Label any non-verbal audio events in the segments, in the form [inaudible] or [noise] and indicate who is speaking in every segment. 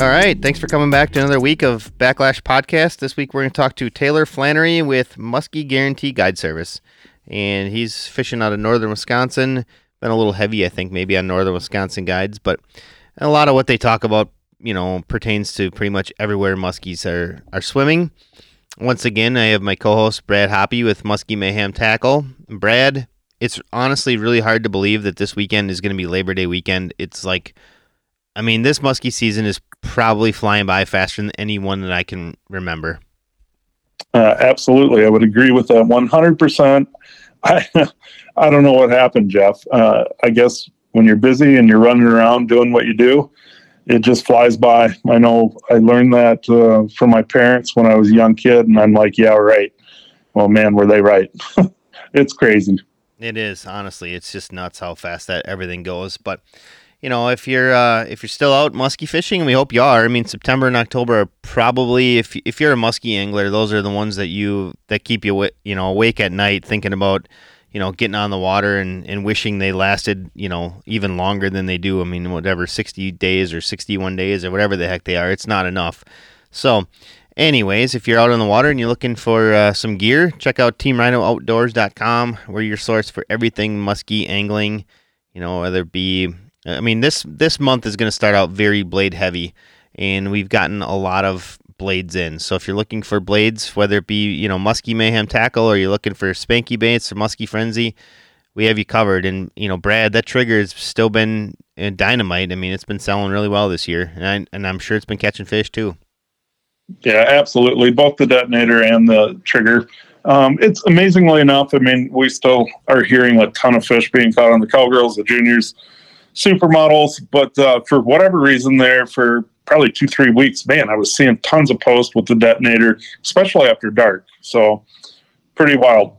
Speaker 1: All right. Thanks for coming back to another week of Backlash Podcast. This week we're going to talk to Taylor Flannery with Muskie Guarantee Guide Service. And he's fishing out of northern Wisconsin. Been a little heavy, I think, maybe on northern Wisconsin guides, but a lot of what they talk about, you know, pertains to pretty much everywhere muskies are, are swimming. Once again, I have my co host Brad Hoppy with Muskie Mayhem Tackle. Brad, it's honestly really hard to believe that this weekend is going to be Labor Day weekend. It's like, I mean, this muskie season is probably flying by faster than anyone that I can remember.
Speaker 2: Uh, absolutely, I would agree with that one hundred percent. [laughs] I I don't know what happened, Jeff. Uh, I guess when you're busy and you're running around doing what you do, it just flies by. I know I learned that uh, from my parents when I was a young kid, and I'm like, yeah, right. Well, man, were they right? [laughs] it's crazy.
Speaker 1: It is honestly, it's just nuts how fast that everything goes. But you know, if you're uh, if you're still out muskie fishing, we hope you are. I mean, September and October are probably if if you're a muskie angler, those are the ones that you that keep you you know awake at night thinking about you know getting on the water and, and wishing they lasted you know even longer than they do. I mean, whatever sixty days or sixty one days or whatever the heck they are, it's not enough. So, anyways, if you're out on the water and you're looking for uh, some gear, check out TeamRhinoOutdoors.com. We're your source for everything muskie angling. You know, whether it be I mean, this this month is going to start out very blade heavy, and we've gotten a lot of blades in. So if you're looking for blades, whether it be you know Muskie Mayhem tackle or you're looking for Spanky baits or Muskie Frenzy, we have you covered. And you know, Brad, that trigger has still been uh, dynamite. I mean, it's been selling really well this year, and I, and I'm sure it's been catching fish too.
Speaker 2: Yeah, absolutely. Both the detonator and the trigger. Um, it's amazingly enough. I mean, we still are hearing a ton of fish being caught on the cowgirls, the juniors supermodels, but uh, for whatever reason, there for probably two three weeks, man, I was seeing tons of posts with the detonator, especially after dark. So pretty wild.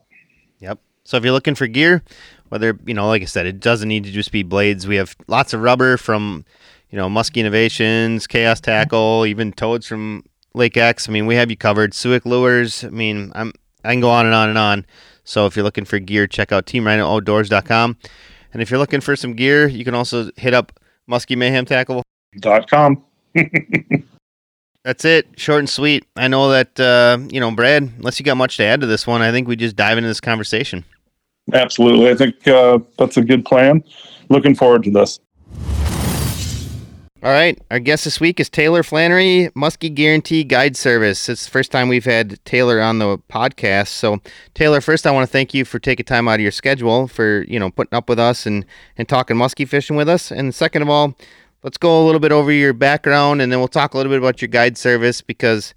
Speaker 1: Yep. So if you're looking for gear, whether you know, like I said, it doesn't need to just be blades. We have lots of rubber from you know Muskie Innovations, Chaos Tackle, even Toads from Lake X. I mean, we have you covered. Suick lures. I mean, I'm I can go on and on and on. So if you're looking for gear, check out TeamRhinoOutdoors.com. And if you're looking for some gear, you can also hit up Muskie Mayhem Tackle.
Speaker 2: Dot com. [laughs]
Speaker 1: That's it. Short and sweet. I know that, uh, you know, Brad, unless you got much to add to this one, I think we just dive into this conversation.
Speaker 2: Absolutely. I think uh, that's a good plan. Looking forward to this.
Speaker 1: All right. Our guest this week is Taylor Flannery, Muskie Guarantee Guide Service. It's the first time we've had Taylor on the podcast. So, Taylor, first I want to thank you for taking time out of your schedule for, you know, putting up with us and, and talking muskie fishing with us. And second of all, let's go a little bit over your background and then we'll talk a little bit about your guide service because,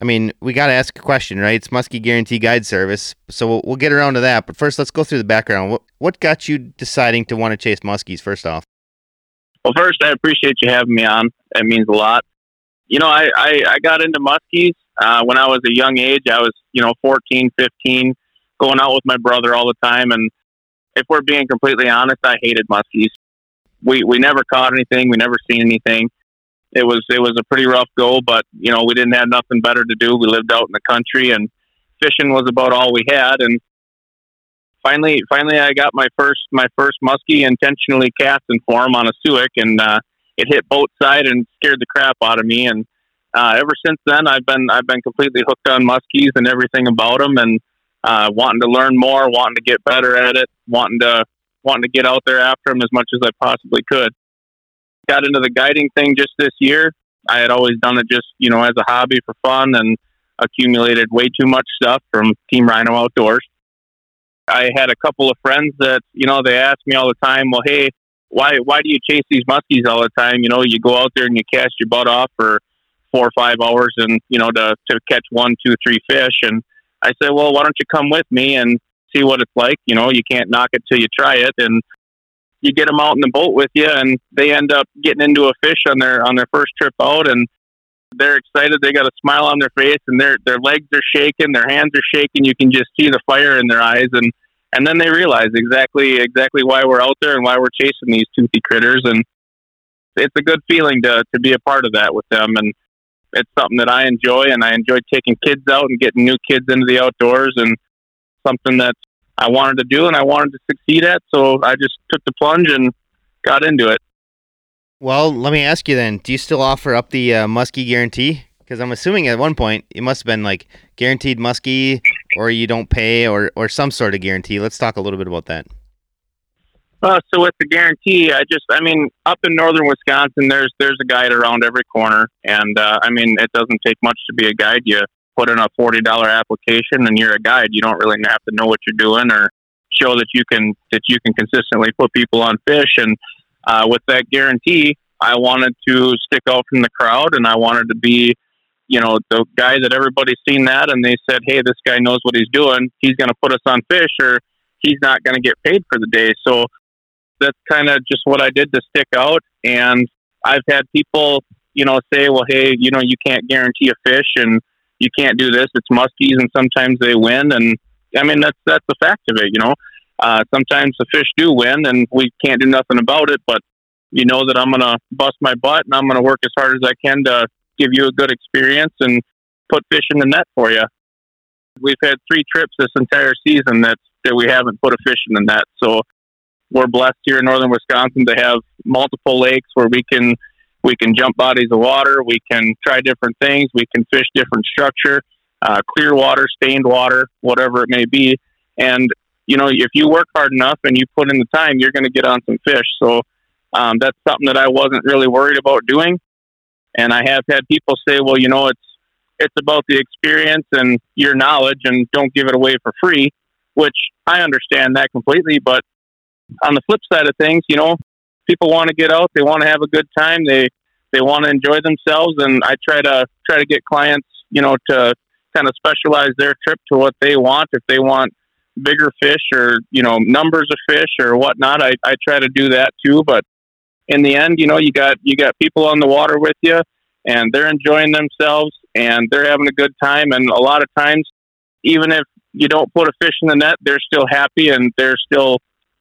Speaker 1: I mean, we got to ask a question, right? It's Muskie Guarantee Guide Service. So we'll, we'll get around to that. But first, let's go through the background. What, what got you deciding to want to chase muskies, first off?
Speaker 3: Well, first, I appreciate you having me on. It means a lot. You know, I, I, I got into muskies uh, when I was a young age. I was, you know, 14, 15, going out with my brother all the time. And if we're being completely honest, I hated muskies. We, we never caught anything. We never seen anything. It was, it was a pretty rough go, but, you know, we didn't have nothing better to do. We lived out in the country and fishing was about all we had. And finally, finally, I got my first my first muskie intentionally casting for him on a Suick, and uh, it hit boat side and scared the crap out of me. And uh, ever since then, I've been I've been completely hooked on muskies and everything about them, and uh, wanting to learn more, wanting to get better at it, wanting to wanting to get out there after them as much as I possibly could. Got into the guiding thing just this year. I had always done it just you know as a hobby for fun, and accumulated way too much stuff from Team Rhino Outdoors. I had a couple of friends that you know they ask me all the time, well, hey, why why do you chase these muskies all the time? You know, you go out there and you cast your butt off for four or five hours, and you know to to catch one, two, three fish. And I said, well, why don't you come with me and see what it's like? You know, you can't knock it till you try it, and you get them out in the boat with you, and they end up getting into a fish on their on their first trip out, and they're excited. They got a smile on their face, and their their legs are shaking, their hands are shaking. You can just see the fire in their eyes, and and then they realize exactly exactly why we're out there and why we're chasing these toothy critters. And it's a good feeling to to be a part of that with them, and it's something that I enjoy, and I enjoy taking kids out and getting new kids into the outdoors, and something that I wanted to do and I wanted to succeed at. So I just took the plunge and got into it.
Speaker 1: Well, let me ask you then: Do you still offer up the uh, muskie guarantee? Because I'm assuming at one point it must have been like guaranteed muskie, or you don't pay, or or some sort of guarantee. Let's talk a little bit about that.
Speaker 3: Uh, so with the guarantee, I just, I mean, up in northern Wisconsin, there's there's a guide around every corner, and uh, I mean, it doesn't take much to be a guide. You put in a forty dollar application, and you're a guide. You don't really have to know what you're doing or show that you can that you can consistently put people on fish. And uh, with that guarantee, I wanted to stick out from the crowd, and I wanted to be, you know, the guy that everybody's seen that, and they said, "Hey, this guy knows what he's doing. He's going to put us on fish, or he's not going to get paid for the day." So that's kind of just what I did to stick out. And I've had people, you know, say, well, hey, you know, you can't guarantee a fish and you can't do this. It's muskies and sometimes they win. And I mean, that's, that's the fact of it, you know. Uh, sometimes the fish do win and we can't do nothing about it, but you know that I'm going to bust my butt and I'm going to work as hard as I can to give you a good experience and put fish in the net for you. We've had three trips this entire season that, that we haven't put a fish in the net. So we're blessed here in northern Wisconsin to have multiple lakes where we can we can jump bodies of water, we can try different things, we can fish different structure, uh, clear water, stained water, whatever it may be. And you know, if you work hard enough and you put in the time, you're going to get on some fish. So um, that's something that I wasn't really worried about doing. And I have had people say, well, you know, it's it's about the experience and your knowledge, and don't give it away for free. Which I understand that completely, but on the flip side of things, you know, people want to get out, they want to have a good time, they they want to enjoy themselves, and I try to try to get clients, you know, to kind of specialize their trip to what they want. If they want bigger fish or you know numbers of fish or whatnot, I, I try to do that too. But in the end, you know, you got you got people on the water with you, and they're enjoying themselves and they're having a good time. And a lot of times, even if you don't put a fish in the net, they're still happy and they're still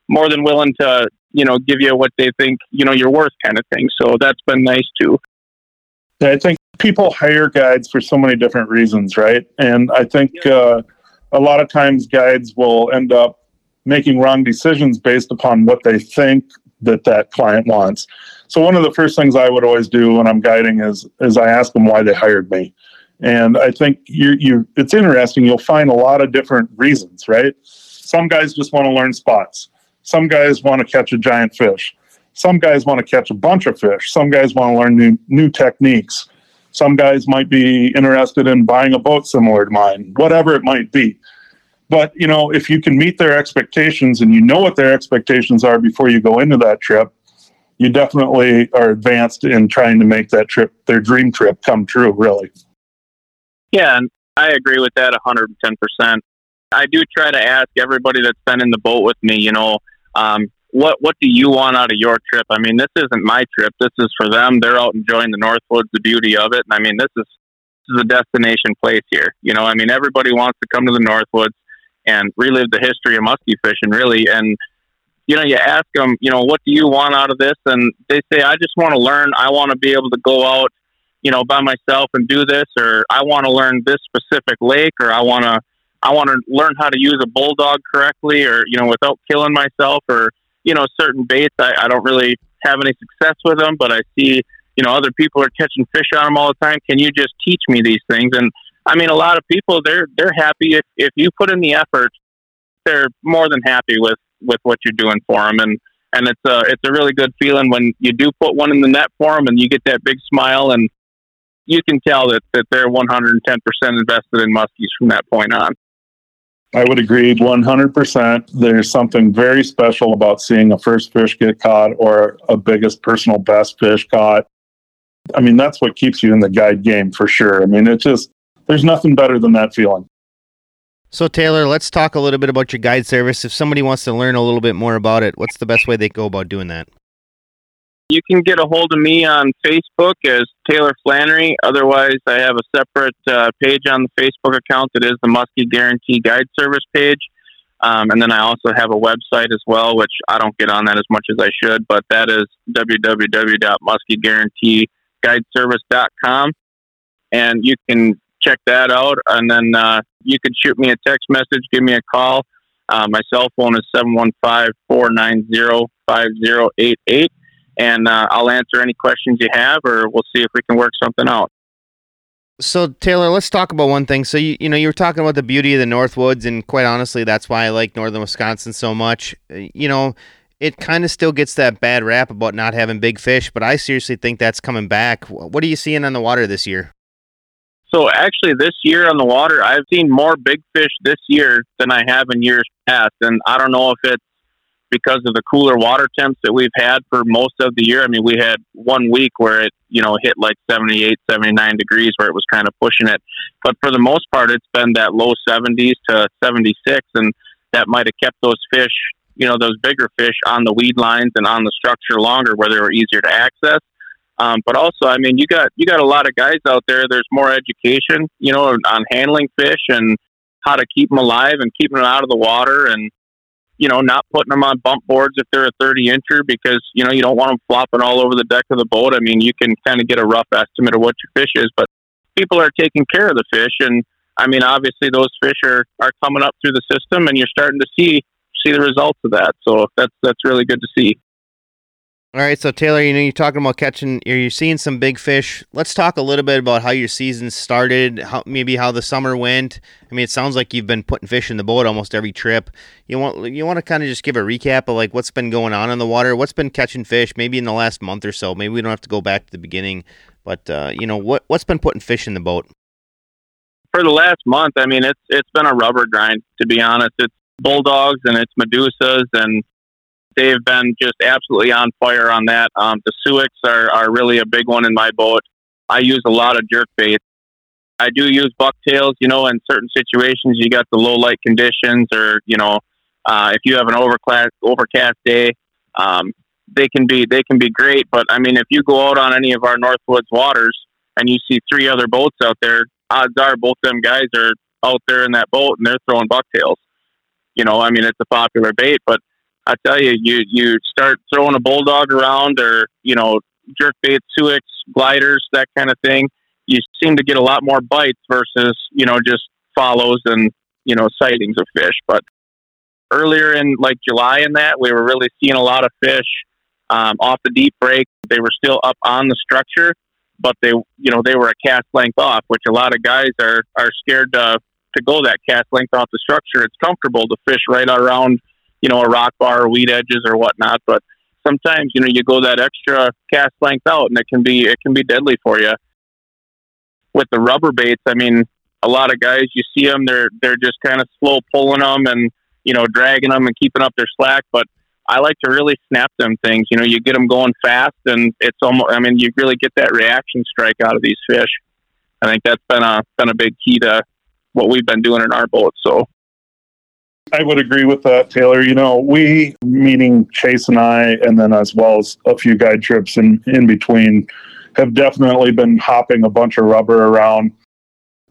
Speaker 3: more than willing to you know give you what they think you know you're worth kind of thing. So that's been nice too.
Speaker 2: I think people hire guides for so many different reasons right? And i think uh, a lot of times guides will end up making wrong decisions based upon what they think that that client wants so one of the first things i would always do when i'm guiding is is i ask them why they hired me and i think you you it's interesting you'll find a lot of different reasons right some guys just want to learn spots some guys want to catch a giant fish. Some guys want to catch a bunch of fish. Some guys want to learn new new techniques. Some guys might be interested in buying a boat similar to mine, whatever it might be. But you know, if you can meet their expectations and you know what their expectations are before you go into that trip, you definitely are advanced in trying to make that trip, their dream trip, come true. Really.
Speaker 3: Yeah, and I agree with that 110%. I do try to ask everybody that's been in the boat with me, you know, um, what what do you want out of your trip? I mean, this isn't my trip. This is for them. They're out enjoying the Northwoods, the beauty of it. And I mean, this is this is a destination place here. You know, I mean, everybody wants to come to the Northwoods and relive the history of muskie fishing, really. And you know, you ask them, you know, what do you want out of this? And they say, I just want to learn. I want to be able to go out, you know, by myself and do this, or I want to learn this specific lake, or I want to I want to learn how to use a bulldog correctly, or you know, without killing myself, or you know, certain baits. I, I don't really have any success with them, but I see you know other people are catching fish on them all the time. Can you just teach me these things? And I mean, a lot of people they're they're happy if if you put in the effort. They're more than happy with with what you're doing for them, and and it's a it's a really good feeling when you do put one in the net for them, and you get that big smile, and you can tell that that they're 110% invested in muskies from that point on.
Speaker 2: I would agree 100%. There's something very special about seeing a first fish get caught or a biggest personal best fish caught. I mean, that's what keeps you in the guide game for sure. I mean, it just, there's nothing better than that feeling.
Speaker 1: So, Taylor, let's talk a little bit about your guide service. If somebody wants to learn a little bit more about it, what's the best way they go about doing that?
Speaker 3: You can get a hold of me on Facebook as Taylor Flannery. Otherwise, I have a separate uh, page on the Facebook account that is the Muskie Guarantee Guide Service page. Um, and then I also have a website as well, which I don't get on that as much as I should, but that is www.muskieguaranteeguideservice.com. And you can check that out. And then uh, you can shoot me a text message, give me a call. Uh, my cell phone is 715 490 5088 and uh, I'll answer any questions you have, or we'll see if we can work something out.
Speaker 1: So Taylor, let's talk about one thing. So you you know you were talking about the beauty of the Northwoods, and quite honestly, that's why I like Northern Wisconsin so much. Uh, you know, it kind of still gets that bad rap about not having big fish, but I seriously think that's coming back. What are you seeing on the water this year?
Speaker 3: So actually, this year on the water, I've seen more big fish this year than I have in years past, and I don't know if it's because of the cooler water temps that we've had for most of the year. I mean, we had one week where it, you know, hit like 78, 79 degrees where it was kind of pushing it. But for the most part, it's been that low 70s to 76, and that might have kept those fish, you know, those bigger fish on the weed lines and on the structure longer where they were easier to access. Um, but also, I mean, you got you got a lot of guys out there. There's more education, you know, on handling fish and how to keep them alive and keeping them out of the water and you know, not putting them on bump boards if they're a 30 incher because, you know, you don't want them flopping all over the deck of the boat. I mean, you can kind of get a rough estimate of what your fish is, but people are taking care of the fish. And I mean, obviously those fish are, are coming up through the system and you're starting to see, see the results of that. So that's, that's really good to see.
Speaker 1: All right, so Taylor, you know you're talking about catching, you're seeing some big fish. Let's talk a little bit about how your season started, how maybe how the summer went. I mean, it sounds like you've been putting fish in the boat almost every trip. You want you want to kind of just give a recap of like what's been going on in the water, what's been catching fish, maybe in the last month or so. Maybe we don't have to go back to the beginning, but uh, you know what what's been putting fish in the boat.
Speaker 3: For the last month, I mean, it's it's been a rubber grind to be honest. It's bulldogs and it's medusas and they've been just absolutely on fire on that. Um, the Suicks are, are really a big one in my boat. I use a lot of jerk bait. I do use bucktails, you know, in certain situations you got the low light conditions or, you know, uh, if you have an overcast overcast day, um, they can be they can be great. But I mean, if you go out on any of our Northwoods waters and you see three other boats out there, odds are both them guys are out there in that boat and they're throwing bucktails. You know, I mean, it's a popular bait, but I tell you, you you start throwing a bulldog around, or you know, jerk bait, suicks, gliders, that kind of thing. You seem to get a lot more bites versus you know just follows and you know sightings of fish. But earlier in like July in that, we were really seeing a lot of fish um, off the deep break. They were still up on the structure, but they you know they were a cast length off, which a lot of guys are are scared to to go that cast length off the structure. It's comfortable to fish right around you know, a rock bar or weed edges or whatnot. But sometimes, you know, you go that extra cast length out and it can be, it can be deadly for you. With the rubber baits, I mean, a lot of guys, you see them, they're, they're just kind of slow pulling them and, you know, dragging them and keeping up their slack. But I like to really snap them things. You know, you get them going fast and it's almost, I mean, you really get that reaction strike out of these fish. I think that's been a, been a big key to what we've been doing in our boat. So
Speaker 2: I would agree with that, Taylor. You know, we, meaning Chase and I, and then as well as a few guide trips in, in between, have definitely been hopping a bunch of rubber around.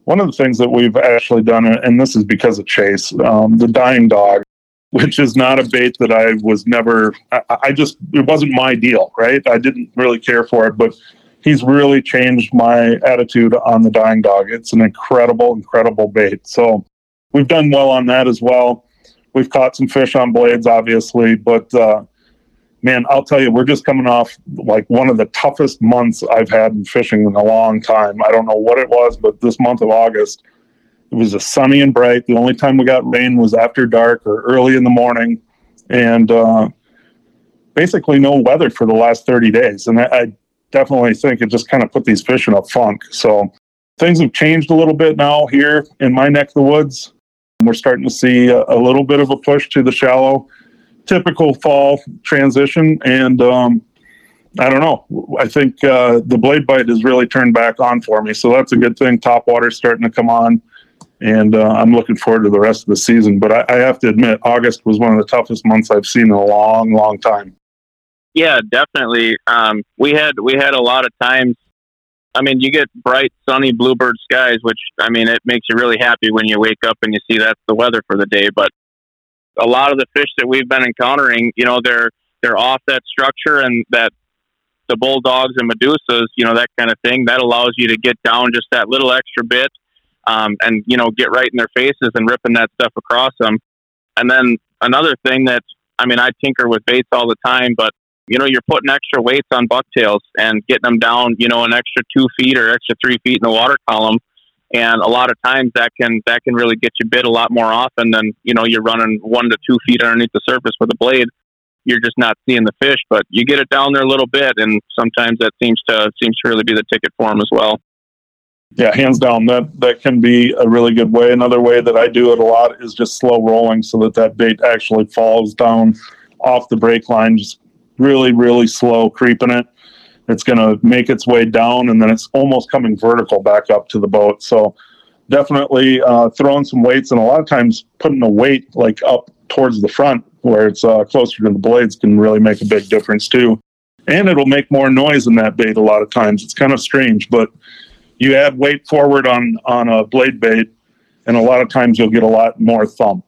Speaker 2: One of the things that we've actually done, and this is because of Chase, um, the dying dog, which is not a bait that I was never, I, I just, it wasn't my deal, right? I didn't really care for it, but he's really changed my attitude on the dying dog. It's an incredible, incredible bait. So we've done well on that as well. We've caught some fish on blades, obviously, but uh, man, I'll tell you, we're just coming off like one of the toughest months I've had in fishing in a long time. I don't know what it was, but this month of August, it was a sunny and bright. The only time we got rain was after dark or early in the morning, and uh, basically no weather for the last 30 days. And I, I definitely think it just kind of put these fish in a funk. So things have changed a little bit now here in my neck of the woods. We're starting to see a, a little bit of a push to the shallow, typical fall transition. And um, I don't know. I think uh, the blade bite has really turned back on for me. So that's a good thing. Top water's starting to come on. And uh, I'm looking forward to the rest of the season. But I, I have to admit, August was one of the toughest months I've seen in a long, long time.
Speaker 3: Yeah, definitely. Um, we had we had a lot of times I mean, you get bright, sunny bluebird skies, which I mean, it makes you really happy when you wake up and you see that's the weather for the day. But a lot of the fish that we've been encountering, you know, they're they're off that structure and that the bulldogs and medusas, you know, that kind of thing. That allows you to get down just that little extra bit, um, and you know, get right in their faces and ripping that stuff across them. And then another thing that I mean, I tinker with baits all the time, but you know, you're putting extra weights on bucktails and getting them down, you know, an extra two feet or extra three feet in the water column. And a lot of times that can that can really get you bit a lot more often than you know you're running one to two feet underneath the surface with a blade. You're just not seeing the fish, but you get it down there a little bit, and sometimes that seems to seems to really be the ticket for them as well.
Speaker 2: Yeah, hands down, that that can be a really good way. Another way that I do it a lot is just slow rolling, so that that bait actually falls down off the break line, just really, really slow, creeping it. It's going to make its way down, and then it's almost coming vertical back up to the boat. So definitely uh, throwing some weights, and a lot of times putting the weight like up towards the front where it's uh, closer to the blades can really make a big difference too. And it'll make more noise in that bait a lot of times. It's kind of strange, but you add weight forward on on a blade bait, and a lot of times you'll get a lot more thump.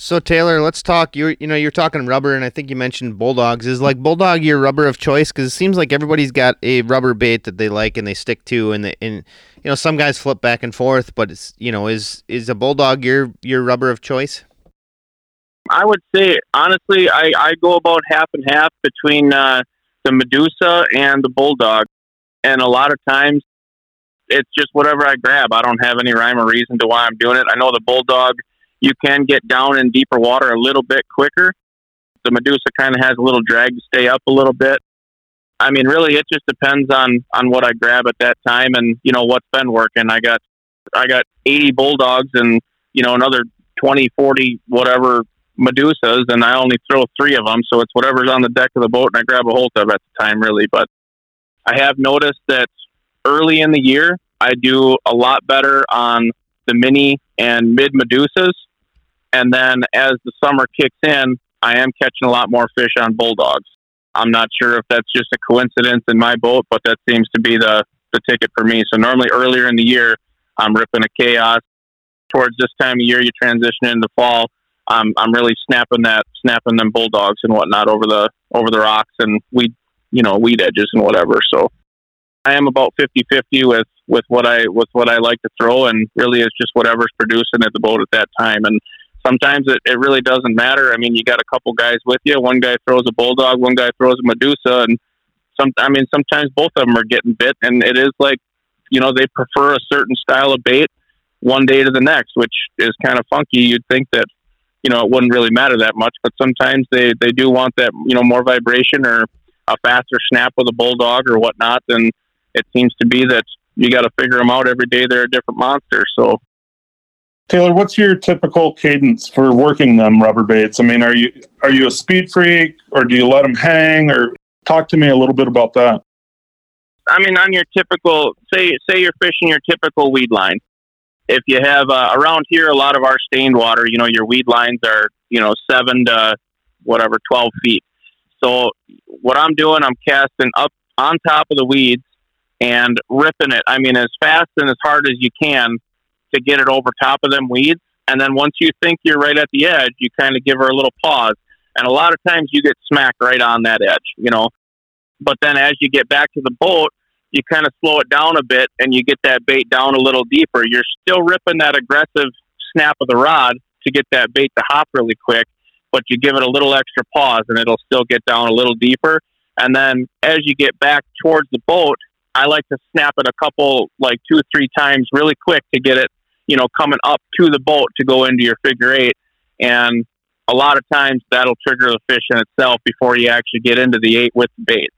Speaker 1: So Taylor, let's talk. You you know you're talking rubber, and I think you mentioned bulldogs. Is like bulldog your rubber of choice? Because it seems like everybody's got a rubber bait that they like and they stick to, and and you know some guys flip back and forth. But it's you know is is a bulldog your your rubber of choice?
Speaker 3: I would say honestly, I I go about half and half between uh, the Medusa and the bulldog, and a lot of times it's just whatever I grab. I don't have any rhyme or reason to why I'm doing it. I know the bulldog you can get down in deeper water a little bit quicker. The Medusa kind of has a little drag to stay up a little bit. I mean, really, it just depends on on what I grab at that time and you know what's been working. I got I got 80 bulldogs and you know another 20, 40, whatever Medusas, and I only throw three of them, so it's whatever's on the deck of the boat and I grab a hold of at the time, really. But I have noticed that early in the year, I do a lot better on the mini and mid Medusas and then as the summer kicks in, I am catching a lot more fish on bulldogs. I'm not sure if that's just a coincidence in my boat, but that seems to be the, the ticket for me. So normally earlier in the year, I'm ripping a chaos. Towards this time of year, you transition into fall. I'm I'm really snapping that snapping them bulldogs and whatnot over the over the rocks and weed you know weed edges and whatever. So I am about 50-50 with with what I with what I like to throw, and really it's just whatever's producing at the boat at that time. And sometimes it, it really doesn't matter. I mean, you got a couple guys with you. One guy throws a bulldog, one guy throws a Medusa, and some. I mean, sometimes both of them are getting bit, and it is like, you know, they prefer a certain style of bait one day to the next, which is kind of funky. You'd think that, you know, it wouldn't really matter that much, but sometimes they they do want that, you know, more vibration or a faster snap with a bulldog or whatnot. And it seems to be that you got to figure them out every day. They're a different monster. So
Speaker 2: Taylor, what's your typical cadence for working them rubber baits? I mean, are you are you a speed freak, or do you let them hang, or talk to me a little bit about that?
Speaker 3: I mean, on your typical say say you're fishing your typical weed line. If you have uh, around here, a lot of our stained water, you know, your weed lines are you know seven to whatever twelve feet. So what I'm doing, I'm casting up on top of the weeds and ripping it. I mean, as fast and as hard as you can to get it over top of them weeds. And then once you think you're right at the edge, you kind of give her a little pause. And a lot of times you get smacked right on that edge, you know. But then as you get back to the boat, you kind of slow it down a bit and you get that bait down a little deeper. You're still ripping that aggressive snap of the rod to get that bait to hop really quick, but you give it a little extra pause and it'll still get down a little deeper. And then as you get back towards the boat, I like to snap it a couple, like two, or three times really quick to get it you know, coming up to the boat to go into your figure eight. And a lot of times that'll trigger the fish in itself before you actually get into the eight with the bait.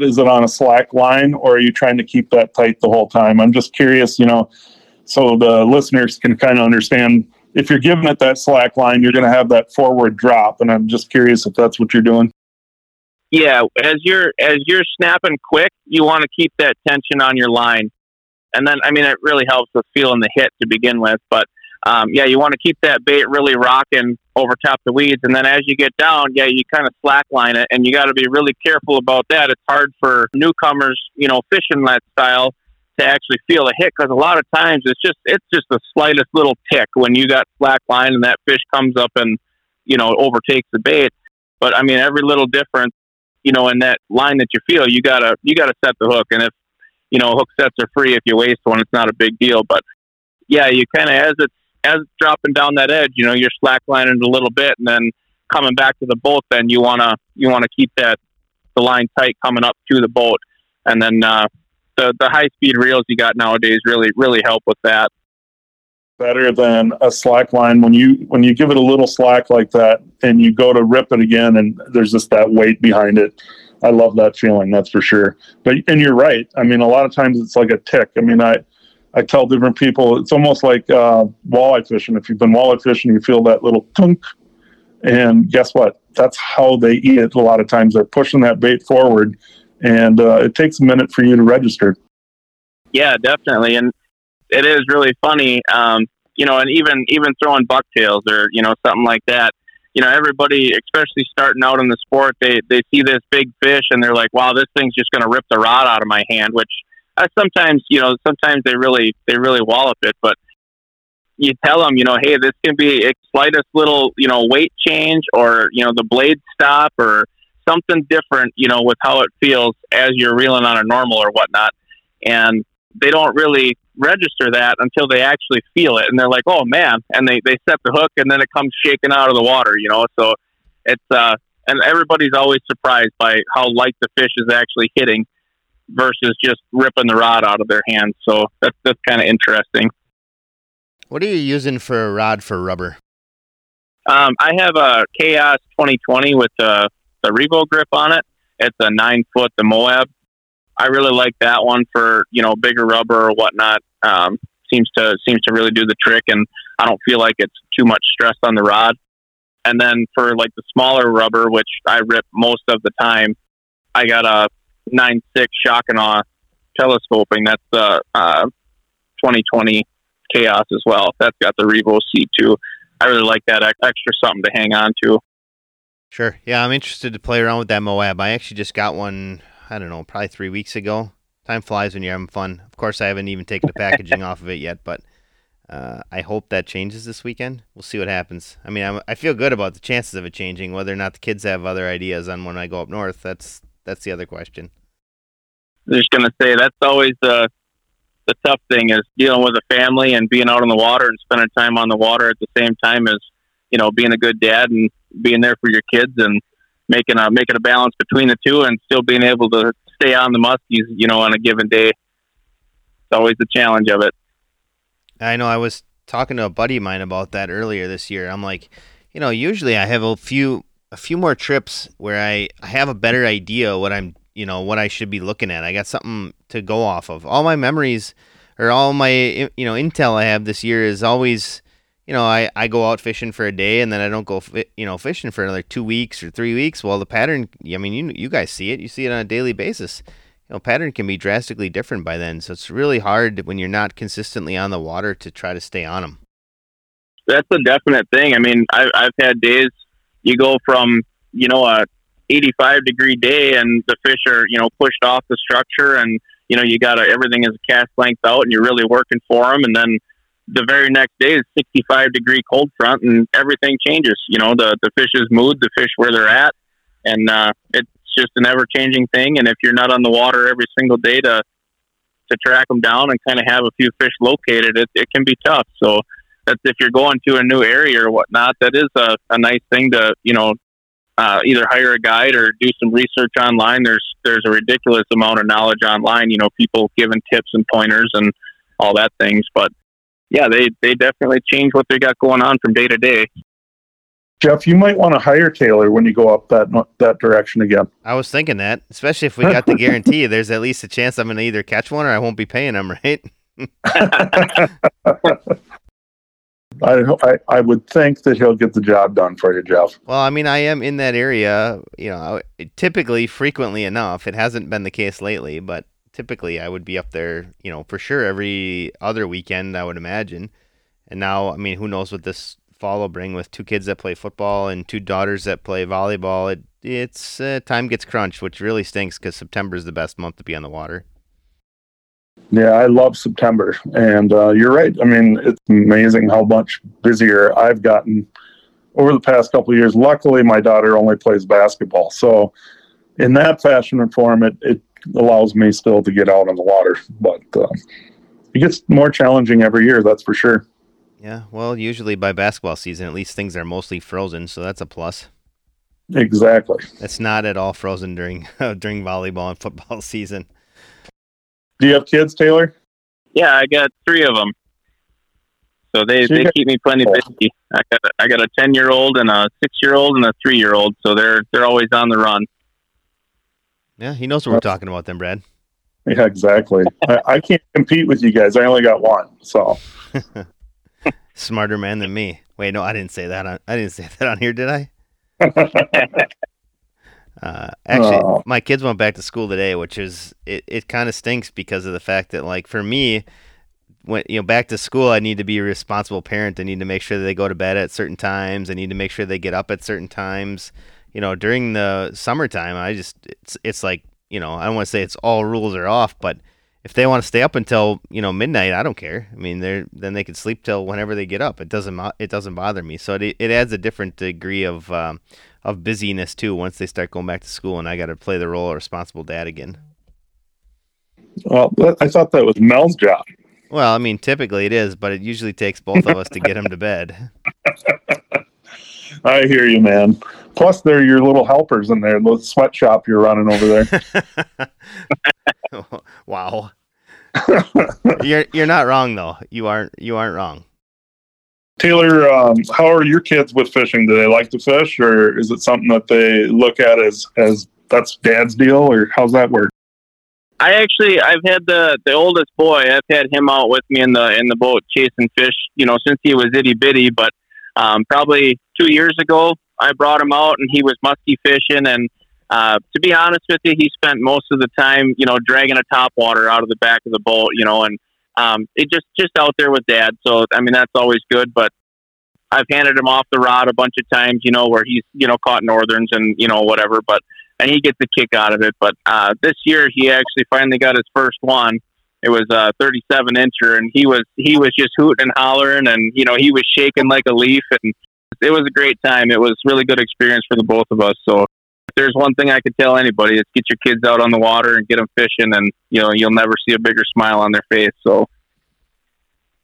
Speaker 2: Is it on a slack line or are you trying to keep that tight the whole time? I'm just curious, you know, so the listeners can kind of understand if you're giving it that slack line, you're going to have that forward drop. And I'm just curious if that's what you're doing.
Speaker 3: Yeah, as you're as you're snapping quick, you want to keep that tension on your line and then I mean it really helps with feeling the hit to begin with. But um, yeah, you want to keep that bait really rocking over top the weeds, and then as you get down, yeah, you kind of slackline it, and you got to be really careful about that. It's hard for newcomers, you know, fishing that style to actually feel a hit because a lot of times it's just it's just the slightest little tick when you got slack line and that fish comes up and you know overtakes the bait. But I mean, every little difference, you know, in that line that you feel, you gotta you gotta set the hook, and if you know, hook sets are free. If you waste one, it's not a big deal. But yeah, you kind of as it's as it's dropping down that edge, you know, you're slacklining a little bit, and then coming back to the boat, then you wanna you wanna keep that the line tight coming up to the boat, and then uh, the the high speed reels you got nowadays really really help with that.
Speaker 2: Better than a slack line when you when you give it a little slack like that and you go to rip it again and there's just that weight behind it. I love that feeling, that's for sure. But and you're right. I mean, a lot of times it's like a tick. I mean, I I tell different people it's almost like uh, walleye fishing. If you've been walleye fishing, you feel that little tunk, and guess what? That's how they eat it. A lot of times they're pushing that bait forward, and uh, it takes a minute for you to register.
Speaker 3: Yeah, definitely, and it is really funny. Um, you know, and even even throwing bucktails or you know something like that. You know, everybody, especially starting out in the sport, they they see this big fish and they're like, "Wow, this thing's just going to rip the rod out of my hand," which I sometimes you know sometimes they really they really wallop it but you tell them you know hey this can be a slightest little you know weight change or you know the blade stop or something different you know with how it feels as you're reeling on a normal or whatnot. And they don't really register that until they actually feel it and they're like oh man and they they set the hook and then it comes shaking out of the water you know so it's uh and everybody's always surprised by how light the fish is actually hitting versus just ripping the rod out of their hands. So that's that's kind of interesting.
Speaker 1: What are you using for a rod for rubber?
Speaker 3: Um, I have a Chaos 2020 with the the Revo grip on it. It's a nine foot the Moab. I really like that one for you know bigger rubber or whatnot. Um, seems to seems to really do the trick, and I don't feel like it's too much stress on the rod. And then for like the smaller rubber, which I rip most of the time, I got a nine six shock and awe telescoping. That's the uh, 2020 Chaos as well. That's got the Revo C2. I really like that extra something to hang on to.
Speaker 1: Sure. Yeah, I'm interested to play around with that Moab. I actually just got one. I don't know, probably three weeks ago. Time flies when you're having fun. Of course, I haven't even taken the packaging [laughs] off of it yet, but uh, I hope that changes this weekend. We'll see what happens. I mean, I'm, I feel good about the chances of it changing. Whether or not the kids have other ideas on when I go up north, that's that's the other question.
Speaker 3: I'm just gonna say that's always the the tough thing is dealing with a family and being out on the water and spending time on the water at the same time as you know being a good dad and being there for your kids and making a making a balance between the two and still being able to stay on the muskies you know on a given day. It's always the challenge of it.
Speaker 1: I know I was talking to a buddy of mine about that earlier this year. I'm like, you know, usually I have a few a few more trips where I, I have a better idea what I'm you know what I should be looking at. I got something to go off of. All my memories or all my you know intel I have this year is always you know I, I go out fishing for a day and then I don't go you know fishing for another two weeks or three weeks. Well, the pattern I mean you you guys see it. You see it on a daily basis. You know, pattern can be drastically different by then. So it's really hard when you're not consistently on the water to try to stay on them.
Speaker 3: That's a definite thing. I mean, I've, I've had days you go from you know a 85 degree day and the fish are you know pushed off the structure and you know you got everything is cast length out and you're really working for them and then the very next day is 65 degree cold front and everything changes you know the the fish's mood the fish where they're at and uh, it's just an ever changing thing and if you're not on the water every single day to to track them down and kind of have a few fish located it, it can be tough so that's if you're going to a new area or whatnot that is a, a nice thing to you know uh, either hire a guide or do some research online. There's there's a ridiculous amount of knowledge online. You know, people giving tips and pointers and all that things. But yeah, they they definitely change what they got going on from day to day.
Speaker 2: Jeff, you might want to hire Taylor when you go up that that direction again.
Speaker 1: I was thinking that, especially if we got the [laughs] guarantee. There's at least a chance I'm going to either catch one or I won't be paying them, right? [laughs]
Speaker 2: I, I, I would think that he'll get the job done for you, Jeff.
Speaker 1: Well, I mean, I am in that area, you know, typically, frequently enough. It hasn't been the case lately, but typically I would be up there, you know, for sure every other weekend, I would imagine. And now, I mean, who knows what this fall will bring with two kids that play football and two daughters that play volleyball. It, it's uh, time gets crunched, which really stinks because September is the best month to be on the water.
Speaker 2: Yeah, I love September, and uh, you're right. I mean, it's amazing how much busier I've gotten over the past couple years. Luckily, my daughter only plays basketball, so in that fashion and form, it, it allows me still to get out on the water. But uh, it gets more challenging every year, that's for sure.
Speaker 1: Yeah, well, usually by basketball season, at least things are mostly frozen, so that's a plus.
Speaker 2: Exactly.
Speaker 1: It's not at all frozen during [laughs] during volleyball and football [laughs] season.
Speaker 2: Do you have kids, Taylor?
Speaker 3: Yeah, I got three of them. So they,
Speaker 2: So
Speaker 3: they
Speaker 2: got-
Speaker 3: keep me plenty busy. I got a, I got a ten year old and a six year old and a three year old. So they're they're always on the run.
Speaker 1: Yeah, he knows what we're talking about then, Brad.
Speaker 2: Yeah, exactly. [laughs] I, I can't compete with you guys. I only got one. So [laughs]
Speaker 1: Smarter man than me. Wait, no, I didn't say that. On, I didn't say that on here, did I? [laughs] Uh, actually,
Speaker 2: Oh.
Speaker 1: my kids went back to school today, which is it. It kind of stinks because of the fact that, like, for me, when you know back to school, I need to be a responsible parent. I need to make sure that they go to bed at certain times. I need to make sure they get up at certain times. You know, during the summertime, I just it's it's like you know I don't want to say it's all rules are off, but if they want to stay up until you know midnight, I don't care. I mean, they're then they can sleep till whenever they get up. It doesn't it doesn't bother me. So it it adds a different degree of um, of busyness too once they start going back to school, and I got to play the role of responsible dad again.
Speaker 2: well, I thought that was Mel's job.
Speaker 1: Well, I mean, typically it is, but it usually takes both of us to get him to bed. [laughs]
Speaker 2: I hear you, man. Plus, they're your little helpers in there, the sweatshop you're running over there. [laughs] [laughs]
Speaker 1: wow. you're you're not wrong though. You aren't you aren't wrong.
Speaker 2: Taylor, um, how are your kids with fishing? Do they like to fish, or is it something that they look at as as that's dad's deal, or how's that work?
Speaker 3: I actually I've had the the oldest boy. I've had him out with me in the in the boat chasing fish. You know, since he was itty bitty. But um, probably two years ago, I brought him out and he was musky fishing. And uh, to be honest with you, he spent most of the time, you know, dragging a top water out of the back of the boat. You know, and um, it just just out there with dad. So I mean, that's always good. But I've handed him off the rod a bunch of times. You know, where he's you know caught northerns and you know whatever. But and he gets a kick out of it. But uh, this year, he actually finally got his first one. It was a 37 incher, and he was he was just hooting and hollering, and you know he was shaking like a leaf, and it was a great time. It was really good experience for the both of us. So if there's one thing I could tell anybody, it's get your kids out on the water and get them fishing, and you know you'll never see a bigger smile on their face. So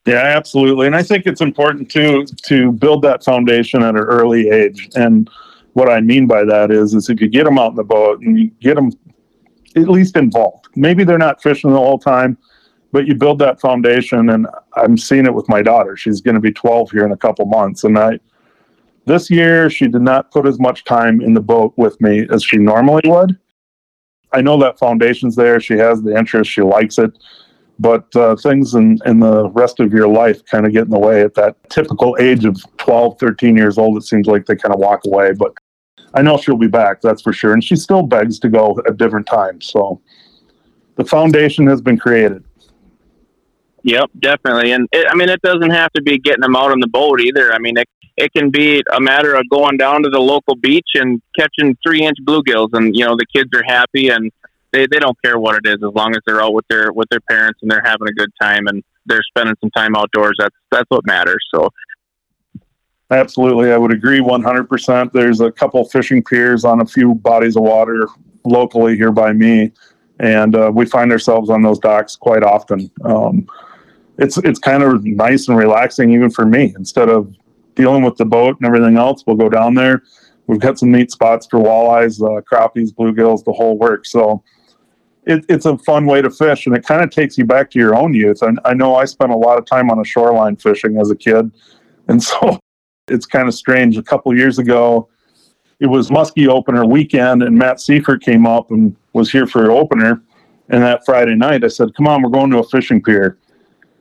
Speaker 2: Yeah, absolutely. And I think it's important to to build that foundation at an early age. And what I mean by that is, is if you get them out in the boat and you get them at least involved. Maybe they're not fishing the whole time, but you build that foundation. And I'm seeing it with my daughter. She's going to be 12 here in a couple months, and I. This year, she did not put as much time in the boat with me as she normally would. I know that foundation's there. She has the interest. She likes it but uh, things in, in the rest of your life kind of get in the way at that typical age of 12 13 years old it seems like they kind of walk away but i know she'll be back that's for sure and she still begs to go at different times so the foundation has been created
Speaker 3: Yep, definitely. And it, I mean, it doesn't have to be getting them out on the boat either. I mean, it, it can be a matter of going down to the local beach and catching three inch bluegills, and you know the kids are happy and they, they don't care what it is as long as they're out with their with their parents and they're having a good time and they're spending some time outdoors. That's that's what matters. So
Speaker 2: absolutely i would agree 100% there's a couple fishing piers on a few bodies of water locally here by me and uh, we find ourselves on those docks quite often um, it's it's kind of nice and relaxing even for me. Instead of dealing with the boat and everything else we'll go down there. We've got some neat spots for walleyes uh, crappies bluegills the whole work so it, it's a fun way to fish and it kind of takes you back to your own youth. And i know i spent a lot of time on a shoreline fishing as a kid and [laughs] so it's kind of strange. A couple years ago it was muskie opener weekend and matt seifert came up and was here for opener. And that friday night i said come on we're going to a fishing pier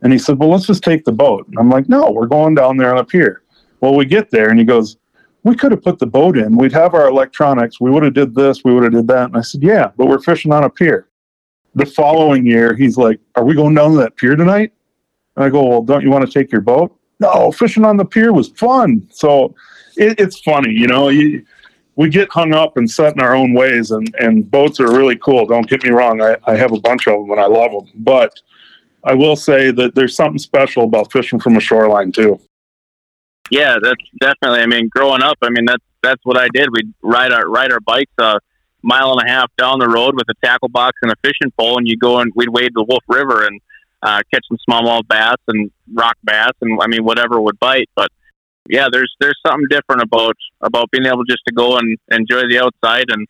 Speaker 2: and he said well let's just take the boat. And i'm like no we're going down there on a pier well we get there and he goes we could have put the boat in. We'd have our electronics. We would have did this. We would have did that. And i said yeah but we're fishing on a pier. The following year he's like are we going down to that pier tonight? And i go well don't you want to take your boat? No fishing on the pier was fun. So it, it's funny you know you, we get hung up and set in our own ways and, and boats are really cool don't get me wrong. I, I have a bunch of them and i love them but i will say that there's something special about fishing from a shoreline too
Speaker 3: yeah, that's definitely. I mean, growing up, I mean that's that's what I did. We'd ride our ride our bikes a mile and a half down the road with a tackle box and a fishing pole, and you go and we'd wade the Wolf River and uh, catch some smallmouth bass and rock bass, and I mean whatever would bite. But yeah, there's there's something different about about being able just to go and enjoy the outside and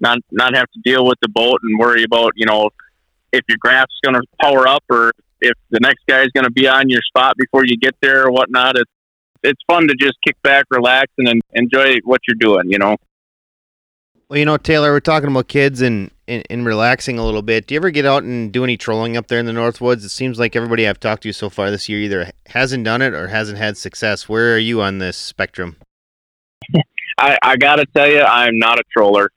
Speaker 3: not not have to deal with the boat and worry about you know if your graph's going to power up or if the next guy is going to be on your spot before you get there or whatnot. It's it's fun to just kick back, relax, and enjoy what you're doing. You know.
Speaker 1: Well, you know, Taylor, we're talking about kids and, and, and relaxing a little bit. Do you ever get out and do any trolling up there in the Northwoods? It seems like everybody I've talked to so far this year either hasn't done it or hasn't had success. Where are you on this spectrum? [laughs]
Speaker 3: I, I got to tell you, I'm not a troller.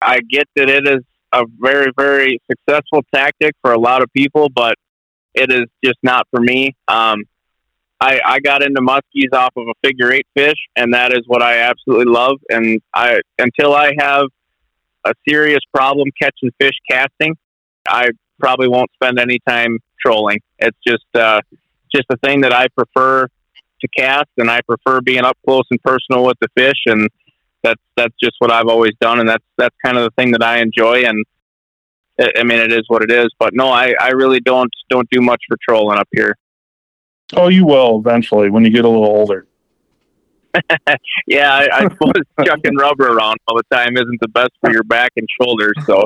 Speaker 3: I get that it is a very, very successful tactic for a lot of people, but it is just not for me. Um, I, I got into muskies off of a figure eight fish, and that is what I absolutely love. And I until I have a serious problem catching fish casting, I probably won't spend any time trolling. It's just uh, just a thing that I prefer to cast, and I prefer being up close and personal with the fish, and that's that's just what I've always done, and that's that's kind of the thing that I enjoy. And I mean, it is what it is. But no, I, I really don't don't do much for trolling up here.
Speaker 2: Oh, you will eventually when you get a little older. [laughs]
Speaker 3: yeah, I, I suppose [laughs] chucking rubber around all the time isn't the best for your back and shoulders. So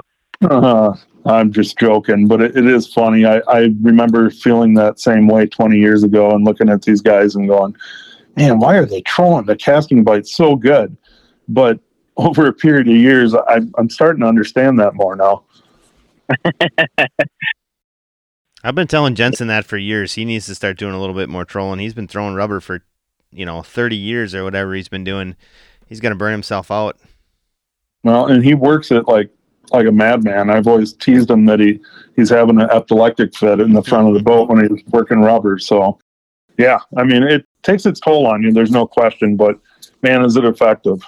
Speaker 2: uh, I'm just joking, but it, it is funny. I, I remember feeling that same way 20 years ago and looking at these guys and going, man, why are they trolling? The casting bite's so good. But [laughs] over a period of years, I, I'm starting to understand that more now. [laughs]
Speaker 1: I've been telling Jensen that for years. He needs to start doing a little bit more trolling. He's been throwing rubber for, you know, 30 years or whatever he's been doing. He's going to burn himself out.
Speaker 2: Well, and he works it like like a madman. I've always teased him that he he's having an epileptic fit in the front of the boat when he's working rubber. So, yeah, I mean, it takes its toll on you. There's no question, but man, is it effective.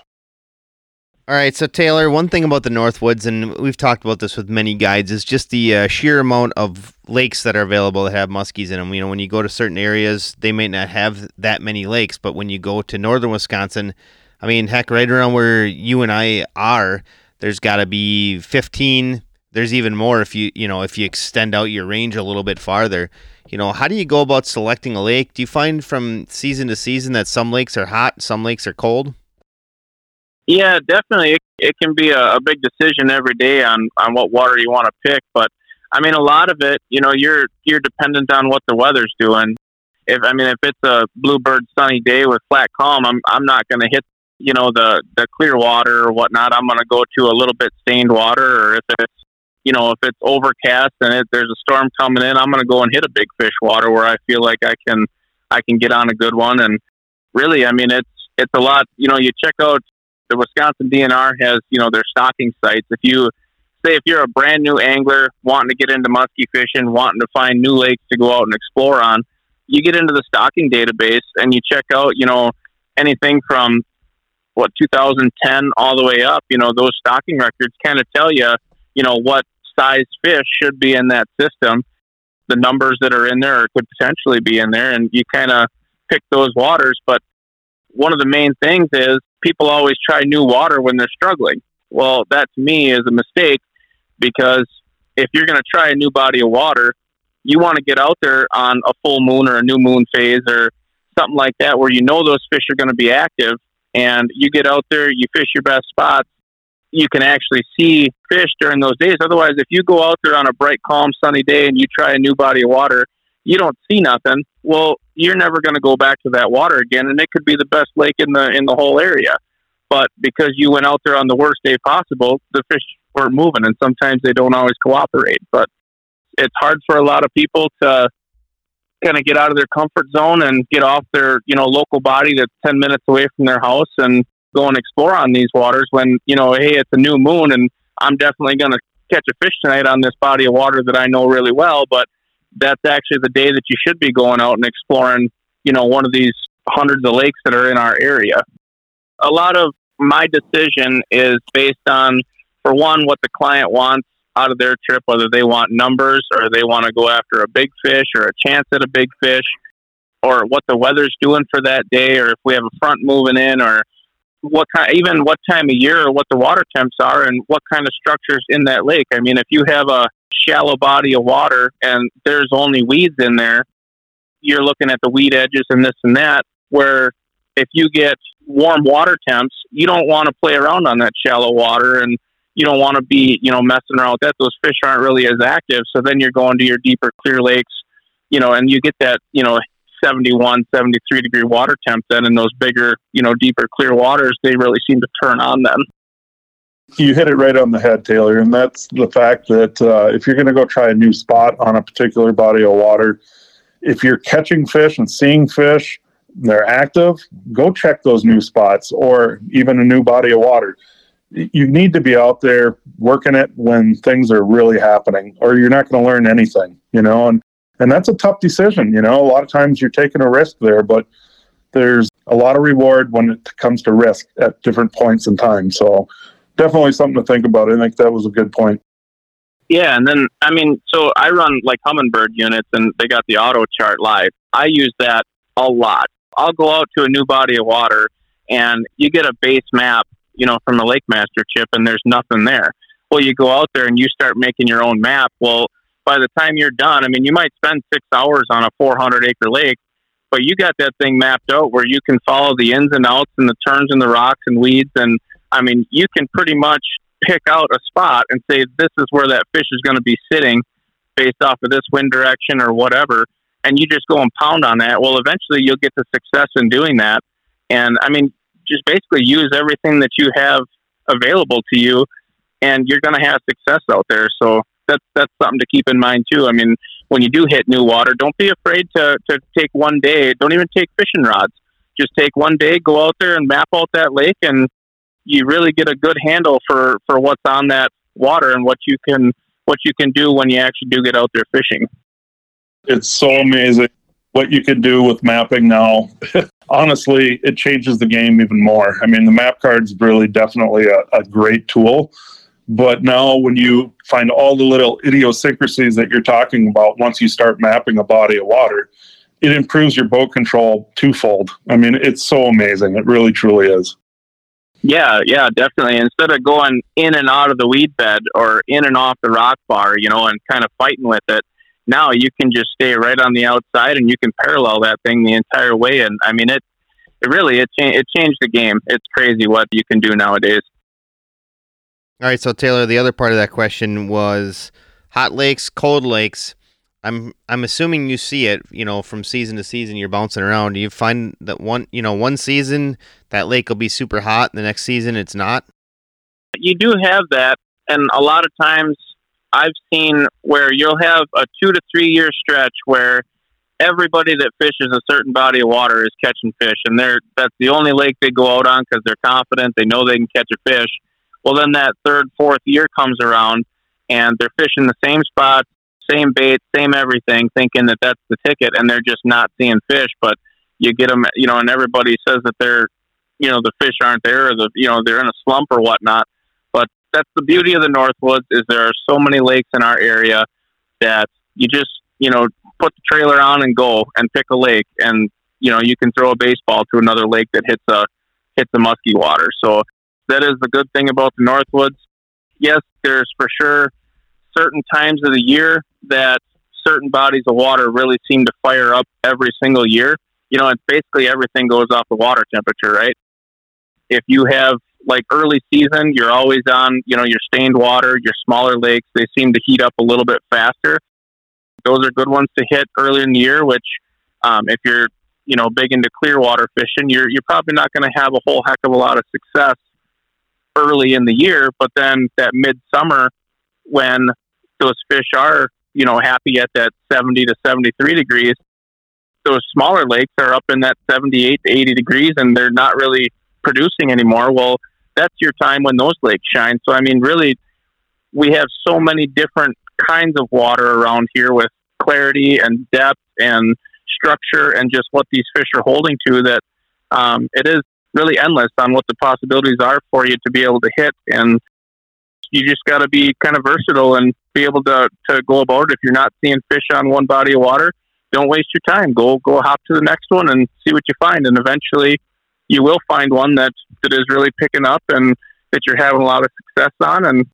Speaker 1: All right, so Taylor, one thing about the Northwoods, and we've talked about this with many guides, is just the uh, sheer amount of lakes that are available that have muskies in them. You know, when you go to certain areas, they may not have that many lakes, but when you go to northern Wisconsin, I mean, heck, right around where you and I are, there's got to be 15. There's even more if you, you know, if you extend out your range a little bit farther. You know, how do you go about selecting a lake? Do you find from season to season that some lakes are hot, some lakes are cold?
Speaker 3: Yeah, definitely. It, it can be a, a big decision every day on on what water you want to pick, but I mean, a lot of it, you know, you're you're dependent on what the weather's doing. If I mean, if it's a bluebird sunny day with flat calm, I'm I'm not going to hit you know the the clear water or whatnot. I'm going to go to a little bit stained water, or if it's you know if it's overcast and it, there's a storm coming in, I'm going to go and hit a big fish water where I feel like I can I can get on a good one. And really, I mean, it's it's a lot. You know, you check out the Wisconsin DNR has, you know, their stocking sites. If you say if you're a brand new angler wanting to get into muskie fishing, wanting to find new lakes to go out and explore on, you get into the stocking database and you check out, you know, anything from what 2010 all the way up. You know, those stocking records kind of tell you, you know, what size fish should be in that system. The numbers that are in there could potentially be in there, and you kind of pick those waters. But one of the main things is people always try new water when they're struggling. Well, that to me is a mistake because if you're going to try a new body of water, you want to get out there on a full moon or a new moon phase or something like that where you know those fish are going to be active and you get out there, you fish your best spots, you can actually see fish during those days. Otherwise, if you go out there on a bright, calm, sunny day and you try a new body of water, you don't see nothing. Well, you're never going to go back to that water again, and it could be the best lake in the in the whole area. But because you went out there on the worst day possible, the fish weren't moving, and sometimes they don't always cooperate. But it's hard for a lot of people to kind of get out of their comfort zone and get off their you know local body that's 10 minutes away from their house and go and explore on these waters when you know hey it's a new moon and i'm definitely going to catch a fish tonight on this body of water that i know really well but that's actually the day that you should be going out and exploring, you know, one of these hundreds of lakes that are in our area. A lot of my decision is based on, for one, what the client wants out of their trip, whether they want numbers or they want to go after a big fish or a chance at a big fish, or what the weather's doing for that day, or if we have a front moving in, or what kind, even what time of year, or what the water temps are, and what kind of structures in that lake. I mean, if you have a shallow body of water and there's only weeds in there, you're looking at the weed edges and this and that. Where if you get warm water temps, you don't want to play around on that shallow water and you don't want to be, you know, messing around with that. Those fish aren't really as active. So then you're going to your deeper clear lakes, you know, and you get that, you know, 71, 73 degree water temp then in those bigger, you know, deeper clear waters, they really seem to turn on then.
Speaker 2: You hit it right on the head, Taylor. And that's the fact that uh, if you're going to go try a new spot on a particular body of water, if you're catching fish and seeing fish, they're active, go check those new spots or even a new body of water. You need to be out there working it when things are really happening, or you're not going to learn anything, you know. And and that's a tough decision, you know. A lot of times you're taking a risk there, but there's a lot of reward when it comes to risk at different points in time. So definitely something to think about. I think that was a good point.
Speaker 3: Yeah, and then I mean, so I run like Humminbird units, and they got the auto chart live. I use that a lot. I'll go out to a new body of water, and you get a base map, you know, from the LakeMaster chip, and there's nothing there. Well, you go out there and you start making your own map. Well, by the time you're done, I mean, you might spend six hours on a 400 acre lake, but you got that thing mapped out where you can follow the ins and outs and the turns and the rocks and weeds. And I mean, you can pretty much pick out a spot and say, this is where that fish is going to be sitting based off of this wind direction or whatever. And you just go and pound on that. Well, eventually you'll get the success in doing that. And I mean, just basically use everything that you have available to you and you're going to have success out there. So that's, that's something to keep in mind too. I mean, when you do hit new water, don't be afraid to, to take one day. Don't even take fishing rods. Just take one day, go out there and map out that lake and you really get a good handle for for what's on that water and what you can what you can do when you actually do get out there fishing.
Speaker 2: It's so amazing what you can do with mapping now. [laughs] Honestly, it changes the game even more. I mean, the map card's really definitely a, a great tool. But now, when you find all the little idiosyncrasies that you're talking about, once you start mapping a body of water, it improves your boat control twofold. I mean, it's so amazing. It really, truly is.
Speaker 3: Yeah, yeah, definitely. Instead of going in and out of the weed bed or in and off the rock bar, you know, and kind of fighting with it, now you can just stay right on the outside and you can parallel that thing the entire way. And I mean, it, it really, it, cha- it changed the game. It's crazy what you can do nowadays.
Speaker 1: All right, so Taylor, the other part of that question was hot lakes, cold lakes. I'm I'm assuming you see it, you know, from season to season. You're bouncing around. You find that one, you know, one season that lake will be super hot, and the next season it's not?
Speaker 3: You do have that, and a lot of times I've seen where you'll have a two to three year stretch where everybody that fishes a certain body of water is catching fish, and they're that's the only lake they go out on because they're confident they know they can catch a fish. Well, then that third, fourth year comes around, and they're fishing the same spot, same bait, same everything, thinking that that's the ticket, and they're just not seeing fish. But you get them, you know, and everybody says that they're, you know, the fish aren't there, or the, you know, they're in a slump or whatnot. But that's the beauty of the Northwoods is there are so many lakes in our area that you just, you know, put the trailer on and go and pick a lake, and you know, you can throw a baseball to another lake that hits a hits a musky water. So that is the good thing about the Northwoods. Yes, there's for sure certain times of the year that certain bodies of water really seem to fire up every single year. You know, it's basically everything goes off the water temperature, right? If you have like early season, you're always on, you know, your stained water, your smaller lakes, they seem to heat up a little bit faster. Those are good ones to hit early in the year, which um, if you're, you know, big into clear water fishing, you're, you're probably not going to have a whole heck of a lot of success early in the year. But then that midsummer, when those fish are you know, happy at that 70 to 73 degrees. Those smaller lakes are up in that 78 to 80 degrees and they're not really producing anymore. Well, that's your time when those lakes shine. So, I mean, really, we have so many different kinds of water around here with clarity and depth and structure and just what these fish are holding to that um, it is really endless on what the possibilities are for you to be able to hit. And you just got to be kind of versatile and be able to, to go about it. If you're not seeing fish on one body of water, don't waste your time. Go go hop to the next one and see what you find. And eventually, you will find one that that is really picking up and that you're having a lot of success on. And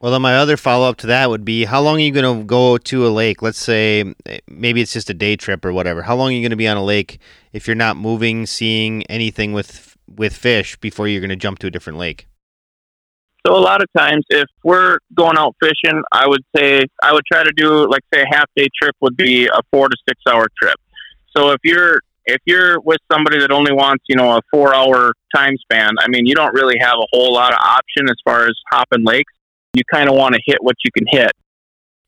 Speaker 1: Well, then my other follow up to that would be how long are you going to go to a lake? Let's say maybe it's just a day trip or whatever. How long are you going to be on a lake if you're not moving, seeing anything with with fish before you're going to jump to a different lake?
Speaker 3: So a lot of times, if we're going out fishing, I would say I would try to do like say a half day trip would be a four to six hour trip. So if you're if you're with somebody that only wants you know a four hour time span, I mean you don't really have a whole lot of option as far as hopping lakes. You kind of want to hit what you can hit.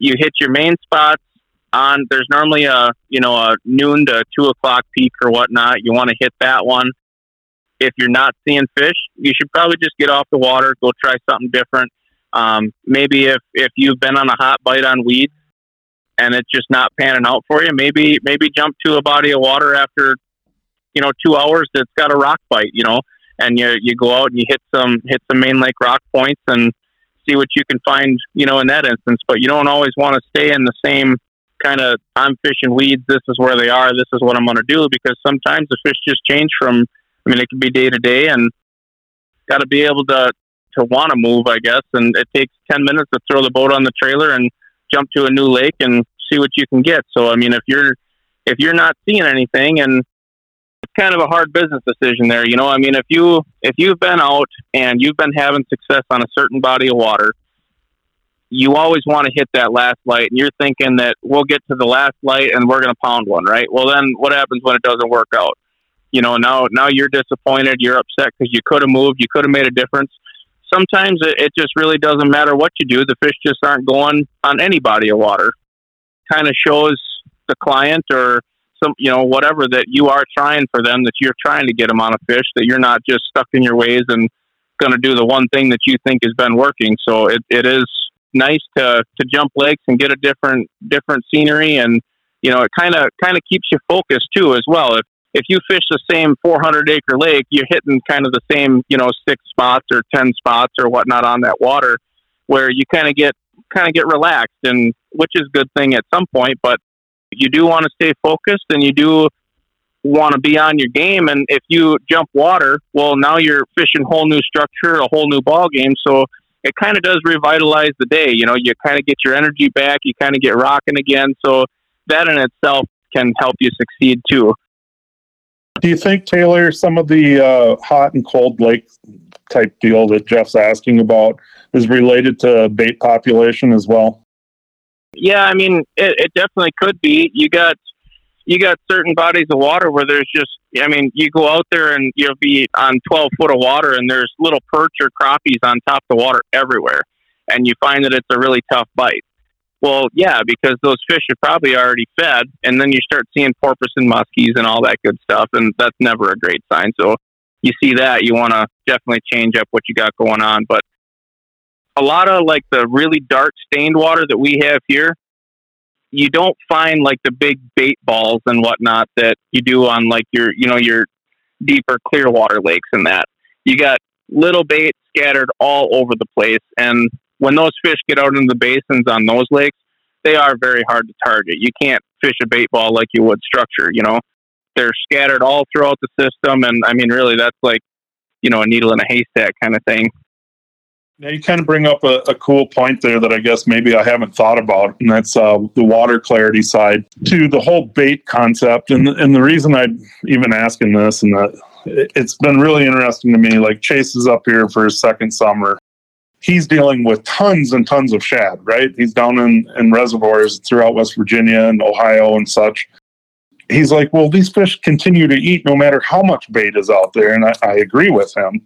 Speaker 3: You hit your main spots on. There's normally a you know a noon to two o'clock peak or whatnot. You want to hit that one if you're not seeing fish, you should probably just get off the water, go try something different. Um, maybe if, if you've been on a hot bite on weeds and it's just not panning out for you, maybe maybe jump to a body of water after you know two hours that's got a rock bite, you know, and you you go out and you hit some hit some main lake rock points and see what you can find, you know, in that instance. But you don't always want to stay in the same kind of I'm fishing weeds. This is where they are. This is what I'm going to do because sometimes the fish just change from I mean, it can be day to day, and got to be able to to want to move, I guess. And it takes ten minutes to throw the boat on the trailer and jump to a new lake and see what you can get. So, I mean, if you're if you're not seeing anything, and it's kind of a hard business decision there, you know. I mean, if you if you've been out and you've been having success on a certain body of water, you always want to hit that last light, and you're thinking that we'll get to the last light and we're going to pound one, right? Well, then what happens when it doesn't work out? You know now now you're disappointed you're upset because you could have moved you could have made a difference. Sometimes it, it just really doesn't matter what you do the fish just aren't going on any body of water. Kind of shows the client or some you know whatever that you are trying for them that you're trying to get them on a fish that you're not just stuck in your ways and going to do the one thing that you think has been working. So it, it is nice to to jump lakes and get a different different scenery and you know it kind of kind of keeps you focused too as well. If if you fish the same 400 acre lake, you're hitting kind of the same, you know, six spots or 10 spots or whatnot on that water where you kind of get, kind of get relaxed and which is a good thing at some point, but you do want to stay focused and you do want to be on your game. And if you jump water, well, now you're fishing whole new structure, a whole new ball game. So it kind of does revitalize the day. You know, you kind of get your energy back, you kind of get rocking again. So that in itself can help you succeed too.
Speaker 2: Do you think Taylor, some of the uh, hot and cold lake type deal that Jeff's asking about is related to bait population as well?
Speaker 3: Yeah, I mean, it, it definitely could be. You got you got certain bodies of water where there's just, I mean, you go out there and you'll be on 12 foot of water and there's little perch or crappies on top of the water everywhere. And you find that it's a really tough bite. Well, yeah, because those fish are probably already fed, and then you start seeing porpoise and muskies and all that good stuff, and that's never a great sign. So you see that, you want to definitely change up what you got going on. But a lot of like the really dark stained water that we have here, you don't find like the big bait balls and whatnot that you do on like your, you know, your deeper clear water lakes and that. You got little bait scattered all over the place, and when those fish get out into the basins on those lakes, they are very hard to target. You can't fish a bait ball like you would structure, you know. They're scattered all throughout the system and I mean really that's like, you know, a needle in a haystack kind of thing.
Speaker 2: Now you kind of bring up a, a, cool point there that I guess maybe I haven't thought about, and that's uh, the water clarity side to the whole bait concept. And and the reason I'm even asking this, and that it's been really interesting to me. Like Chase is up here for his second summer, he's dealing with tons and tons of shad, right? He's down in, in reservoirs throughout West Virginia and Ohio and such. He's like, well, these fish continue to eat no matter how much bait is out there. And I, I agree with him.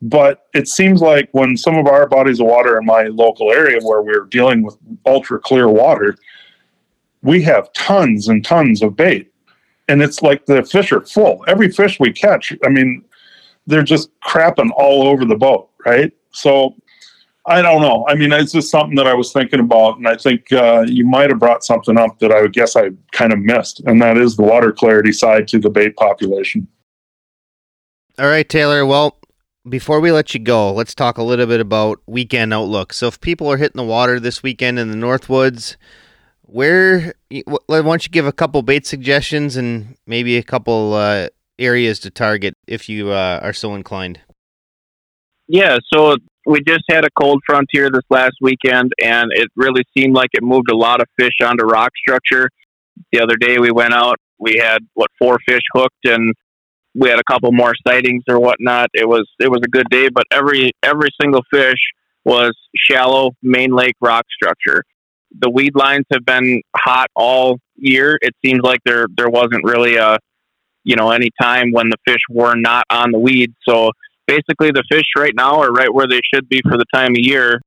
Speaker 2: But it seems like when some of our bodies of water in my local area where we're dealing with ultra clear water, we have tons and tons of bait. And it's like the fish are full. Every fish we catch, I mean, they're just crapping all over the boat, right? So I don't know. I mean, it's just something that I was thinking about, and I think uh, you might have brought something up that I would guess I kind of missed, and that is the water clarity side to the bait population.
Speaker 1: All right, Taylor. Well, before we let you go, let's talk a little bit about weekend outlook. So, if people are hitting the water this weekend in the Northwoods, where why don't you give a couple bait suggestions and maybe a couple uh, areas to target if you uh, are so inclined?
Speaker 3: Yeah, so we just had a cold front here this last weekend, and it really seemed like it moved a lot of fish onto rock structure. The other day we went out, we had what four fish hooked, and we had a couple more sightings or whatnot. It was it was a good day, but every every single fish was shallow main lake rock structure. The weed lines have been hot all year. It seems like there there wasn't really a you know any time when the fish were not on the weed. So basically, the fish right now are right where they should be for the time of year.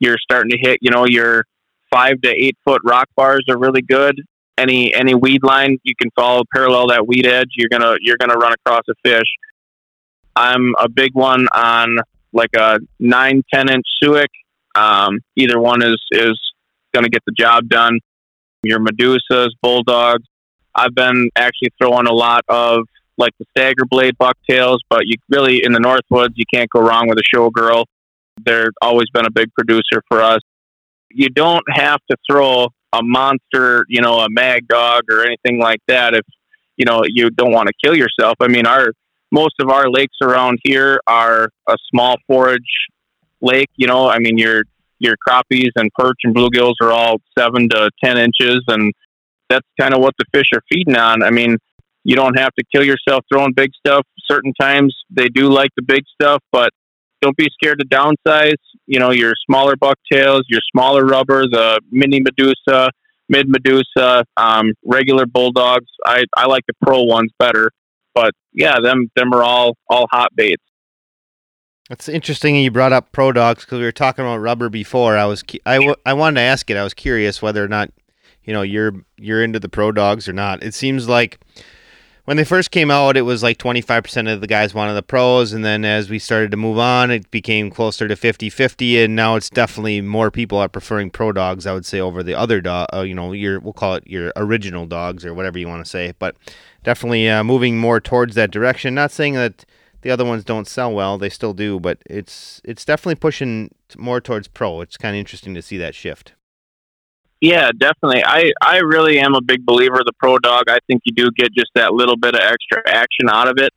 Speaker 3: You're starting to hit you know your five to eight foot rock bars are really good. Any any weed line you can follow parallel that weed edge, you're gonna you're gonna run across a fish. I'm a big one on like a nine ten inch Suick. Um, either one is is to get the job done. Your Medusas, Bulldogs. I've been actually throwing a lot of like the stagger blade bucktails, but you really in the Northwoods you can't go wrong with a showgirl. They're always been a big producer for us. You don't have to throw a monster, you know, a mag dog or anything like that if you know you don't want to kill yourself. I mean, our most of our lakes around here are a small forage lake. You know, I mean, your your crappies and perch and bluegills are all seven to ten inches, and that's kind of what the fish are feeding on. I mean, you don't have to kill yourself throwing big stuff. Certain times they do like the big stuff, but don't be scared to downsize. You know, your smaller bucktails, your smaller rubber, the mini Medusa, mid Medusa, um, regular bulldogs. I, I like the pro ones better, but yeah, them them are all all hot baits.
Speaker 1: That's interesting you brought up pro dogs because we were talking about rubber before. I was I, I wanted to ask it. I was curious whether or not you know you're you're into the pro dogs or not. It seems like when they first came out, it was like 25% of the guys wanted the pros. And then as we started to move on, it became closer to 50 50. And now it's definitely more people are preferring pro dogs, I would say, over the other dog, uh, you know, your, we'll call it your original dogs or whatever you want to say. But definitely uh, moving more towards that direction. Not saying that the other ones don't sell well, they still do, but it's it's definitely pushing more towards pro. It's kind of interesting to see that shift.
Speaker 3: Yeah, definitely. I, I really am a big believer of the pro dog. I think you do get just that little bit of extra action out of it,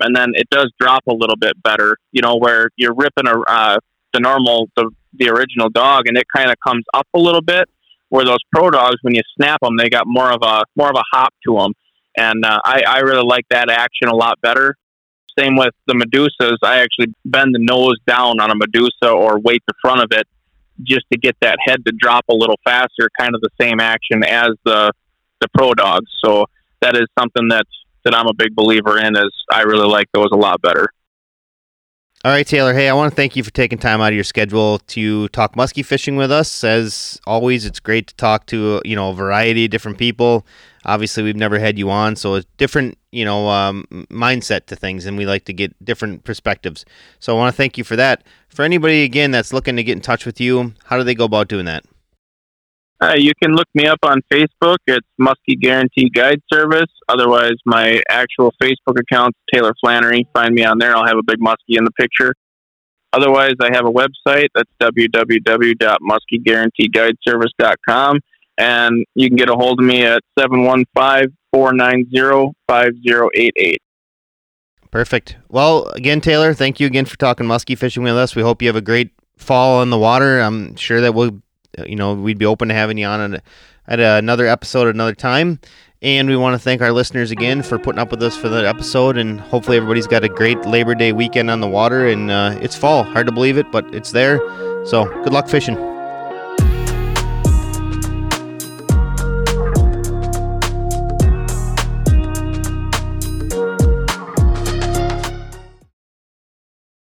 Speaker 3: and then it does drop a little bit better. You know, where you're ripping a uh, the normal the the original dog, and it kind of comes up a little bit. Where those pro dogs, when you snap them, they got more of a more of a hop to them, and uh, I I really like that action a lot better. Same with the Medusas. I actually bend the nose down on a Medusa or weight the front of it just to get that head to drop a little faster, kind of the same action as the the pro dogs. So that is something that that I'm a big believer in. Is I really like those a lot better.
Speaker 1: All right, Taylor. Hey, I want to thank you for taking time out of your schedule to talk muskie fishing with us. As always, it's great to talk to you know a variety of different people. Obviously, we've never had you on, so it's different you know um, mindset to things, and we like to get different perspectives. So I want to thank you for that. For anybody again that's looking to get in touch with you, how do they go about doing that?
Speaker 3: Uh, you can look me up on Facebook. It's Muskie Guarantee Guide Service. Otherwise, my actual Facebook account, Taylor Flannery. Find me on there. I'll have a big muskie in the picture. Otherwise, I have a website. That's www.muskieguaranteeguideservice.com. And you can get a hold of me at 715 490 5088.
Speaker 1: Perfect. Well, again, Taylor, thank you again for talking muskie fishing with us. We hope you have a great fall on the water. I'm sure that we'll you know, we'd be open to having you on at another episode another time. And we want to thank our listeners again for putting up with us for the episode. And hopefully, everybody's got a great Labor Day weekend on the water. And uh, it's fall. Hard to believe it, but it's there. So, good luck fishing.